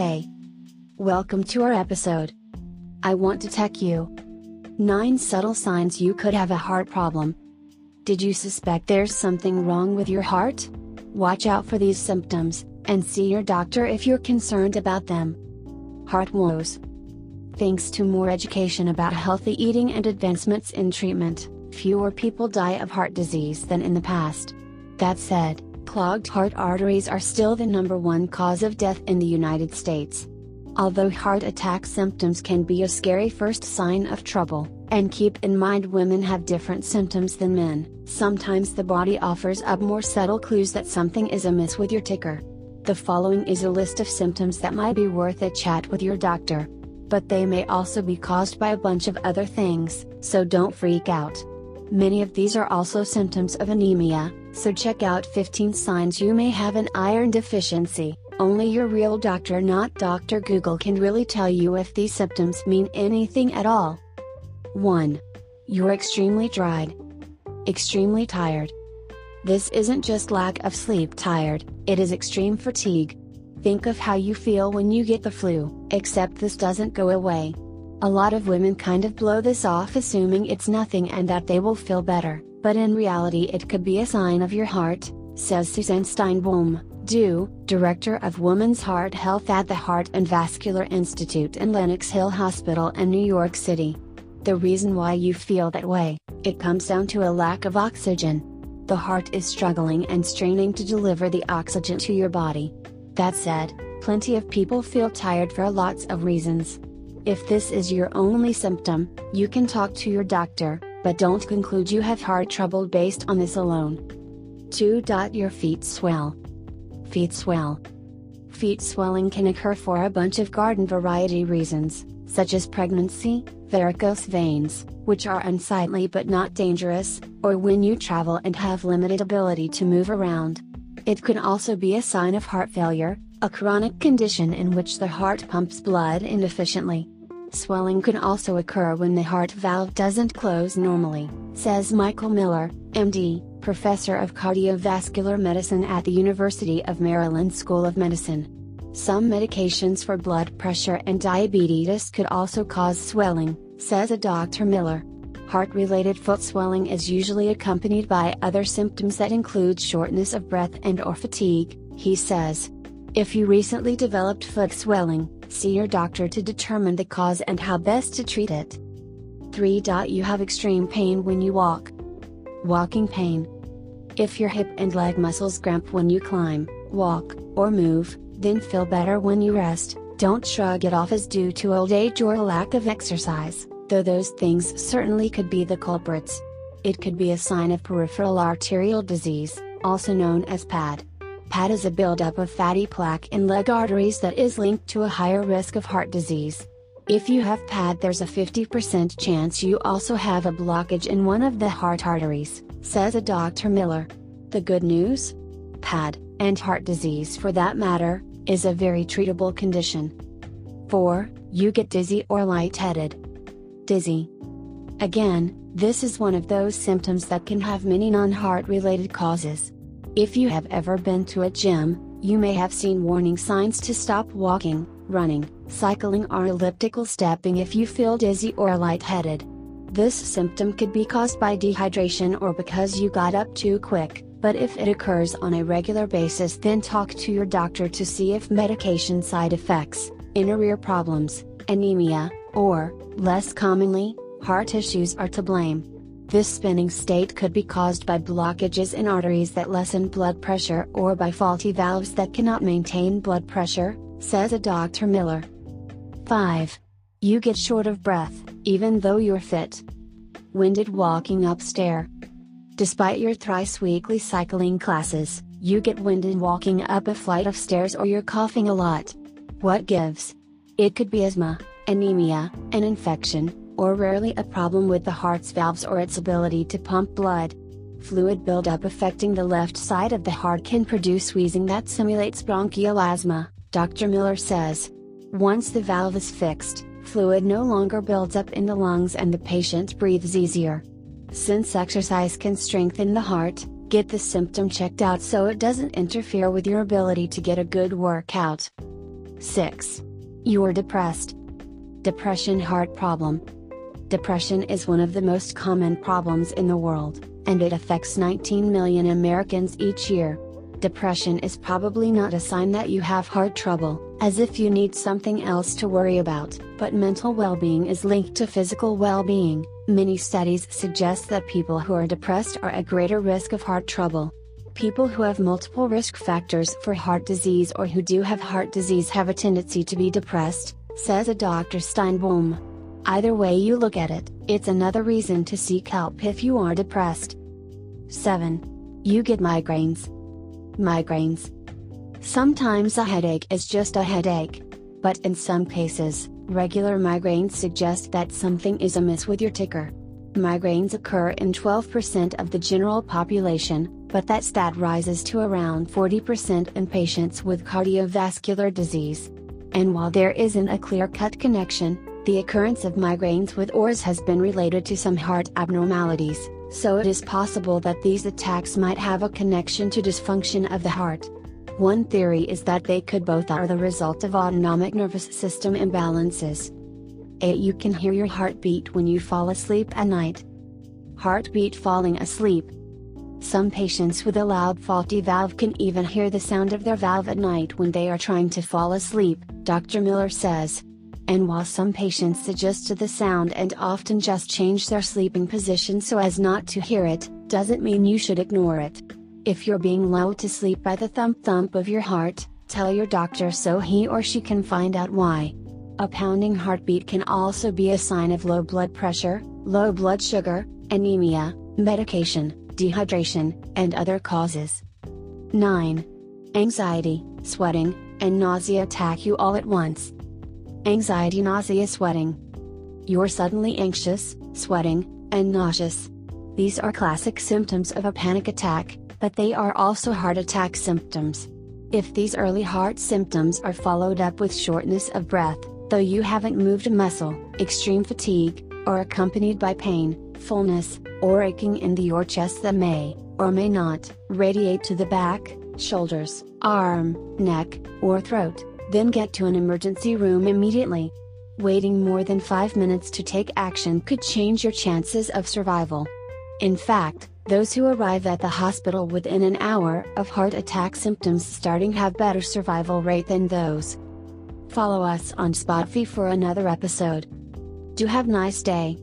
Hey! Welcome to our episode. I want to tech you. 9 subtle signs you could have a heart problem. Did you suspect there's something wrong with your heart? Watch out for these symptoms, and see your doctor if you're concerned about them. Heart woes. Thanks to more education about healthy eating and advancements in treatment, fewer people die of heart disease than in the past. That said, clogged heart arteries are still the number one cause of death in the United States. Although heart attack symptoms can be a scary first sign of trouble, and keep in mind women have different symptoms than men, sometimes the body offers up more subtle clues that something is amiss with your ticker. The following is a list of symptoms that might be worth a chat with your doctor. But they may also be caused by a bunch of other things, so don't freak out. Many of these are also symptoms of anemia, so check out 15 signs you may have an iron deficiency. Only your real doctor, not Dr. Google, can really tell you if these symptoms mean anything at all. 1. You're extremely dried. Extremely tired. This isn't just lack of sleep tired, it is extreme fatigue. Think of how you feel when you get the flu, except this doesn't go away. A lot of women kind of blow this off assuming it's nothing and that they will feel better, but in reality it could be a sign of your heart, says Suzanne Steinbaum, DO, Director of Women's Heart Health at the Heart and Vascular Institute in Lenox Hill Hospital in New York City. The reason why you feel that way, it comes down to a lack of oxygen. The heart is struggling and straining to deliver the oxygen to your body. That said, plenty of people feel tired for lots of reasons. If this is your only symptom, you can talk to your doctor, but don't conclude you have heart trouble based on this alone. 2. Your feet swell. Feet swell. Feet swelling can occur for a bunch of garden variety reasons, such as pregnancy, varicose veins, which are unsightly but not dangerous, or when you travel and have limited ability to move around. It could also be a sign of heart failure, a chronic condition in which the heart pumps blood inefficiently. Swelling can also occur when the heart valve doesn't close normally, says Michael Miller, MD, professor of cardiovascular medicine at the University of Maryland School of Medicine. Some medications for blood pressure and diabetes could also cause swelling, says a Dr. Miller. Heart related foot swelling is usually accompanied by other symptoms that include shortness of breath and or fatigue, he says. If you recently developed foot swelling, see your doctor to determine the cause and how best to treat it. 3. You have extreme pain when you walk. Walking pain. If your hip and leg muscles cramp when you climb, walk, or move, then feel better when you rest, don't shrug it off as due to old age or lack of exercise, though those things certainly could be the culprits. It could be a sign of peripheral arterial disease, also known as PAD. PAD is a buildup of fatty plaque in leg arteries that is linked to a higher risk of heart disease. If you have PAD, there's a 50% chance you also have a blockage in one of the heart arteries, says a Dr. Miller. The good news? PAD, and heart disease for that matter, is a very treatable condition. 4. You get dizzy or lightheaded. Dizzy. Again, this is one of those symptoms that can have many non heart related causes. If you have ever been to a gym, you may have seen warning signs to stop walking, running, cycling, or elliptical stepping if you feel dizzy or lightheaded. This symptom could be caused by dehydration or because you got up too quick, but if it occurs on a regular basis, then talk to your doctor to see if medication side effects, inner ear problems, anemia, or, less commonly, heart issues are to blame. This spinning state could be caused by blockages in arteries that lessen blood pressure or by faulty valves that cannot maintain blood pressure, says a Dr. Miller. 5. You get short of breath, even though you're fit. Winded walking upstairs. Despite your thrice weekly cycling classes, you get winded walking up a flight of stairs or you're coughing a lot. What gives? It could be asthma, anemia, an infection, or rarely a problem with the heart's valves or its ability to pump blood. Fluid buildup affecting the left side of the heart can produce wheezing that simulates bronchial asthma, Dr. Miller says. Once the valve is fixed, fluid no longer builds up in the lungs and the patient breathes easier. Since exercise can strengthen the heart, get the symptom checked out so it doesn't interfere with your ability to get a good workout. 6. You're depressed. Depression heart problem. Depression is one of the most common problems in the world, and it affects 19 million Americans each year. Depression is probably not a sign that you have heart trouble, as if you need something else to worry about, but mental well being is linked to physical well being. Many studies suggest that people who are depressed are at greater risk of heart trouble. People who have multiple risk factors for heart disease or who do have heart disease have a tendency to be depressed, says a Dr. Steinbaum. Either way you look at it, it's another reason to seek help if you are depressed. 7. You get migraines. Migraines. Sometimes a headache is just a headache. But in some cases, regular migraines suggest that something is amiss with your ticker. Migraines occur in 12% of the general population, but that stat rises to around 40% in patients with cardiovascular disease. And while there isn't a clear cut connection, the occurrence of migraines with auras has been related to some heart abnormalities, so it is possible that these attacks might have a connection to dysfunction of the heart. One theory is that they could both are the result of autonomic nervous system imbalances. 8. You can hear your heartbeat when you fall asleep at night. Heartbeat falling asleep. Some patients with a loud faulty valve can even hear the sound of their valve at night when they are trying to fall asleep, Dr. Miller says. And while some patients adjust to the sound and often just change their sleeping position so as not to hear it, doesn't mean you should ignore it. If you're being lulled to sleep by the thump thump of your heart, tell your doctor so he or she can find out why. A pounding heartbeat can also be a sign of low blood pressure, low blood sugar, anemia, medication, dehydration, and other causes. 9. Anxiety, sweating, and nausea attack you all at once. Anxiety, nausea, sweating. You're suddenly anxious, sweating, and nauseous. These are classic symptoms of a panic attack, but they are also heart attack symptoms. If these early heart symptoms are followed up with shortness of breath, though you haven't moved a muscle, extreme fatigue, or accompanied by pain, fullness, or aching in the your chest that may, or may not, radiate to the back, shoulders, arm, neck, or throat, then get to an emergency room immediately. Waiting more than 5 minutes to take action could change your chances of survival. In fact, those who arrive at the hospital within an hour of heart attack symptoms starting have better survival rate than those. Follow us on Spotify for another episode. Do have nice day.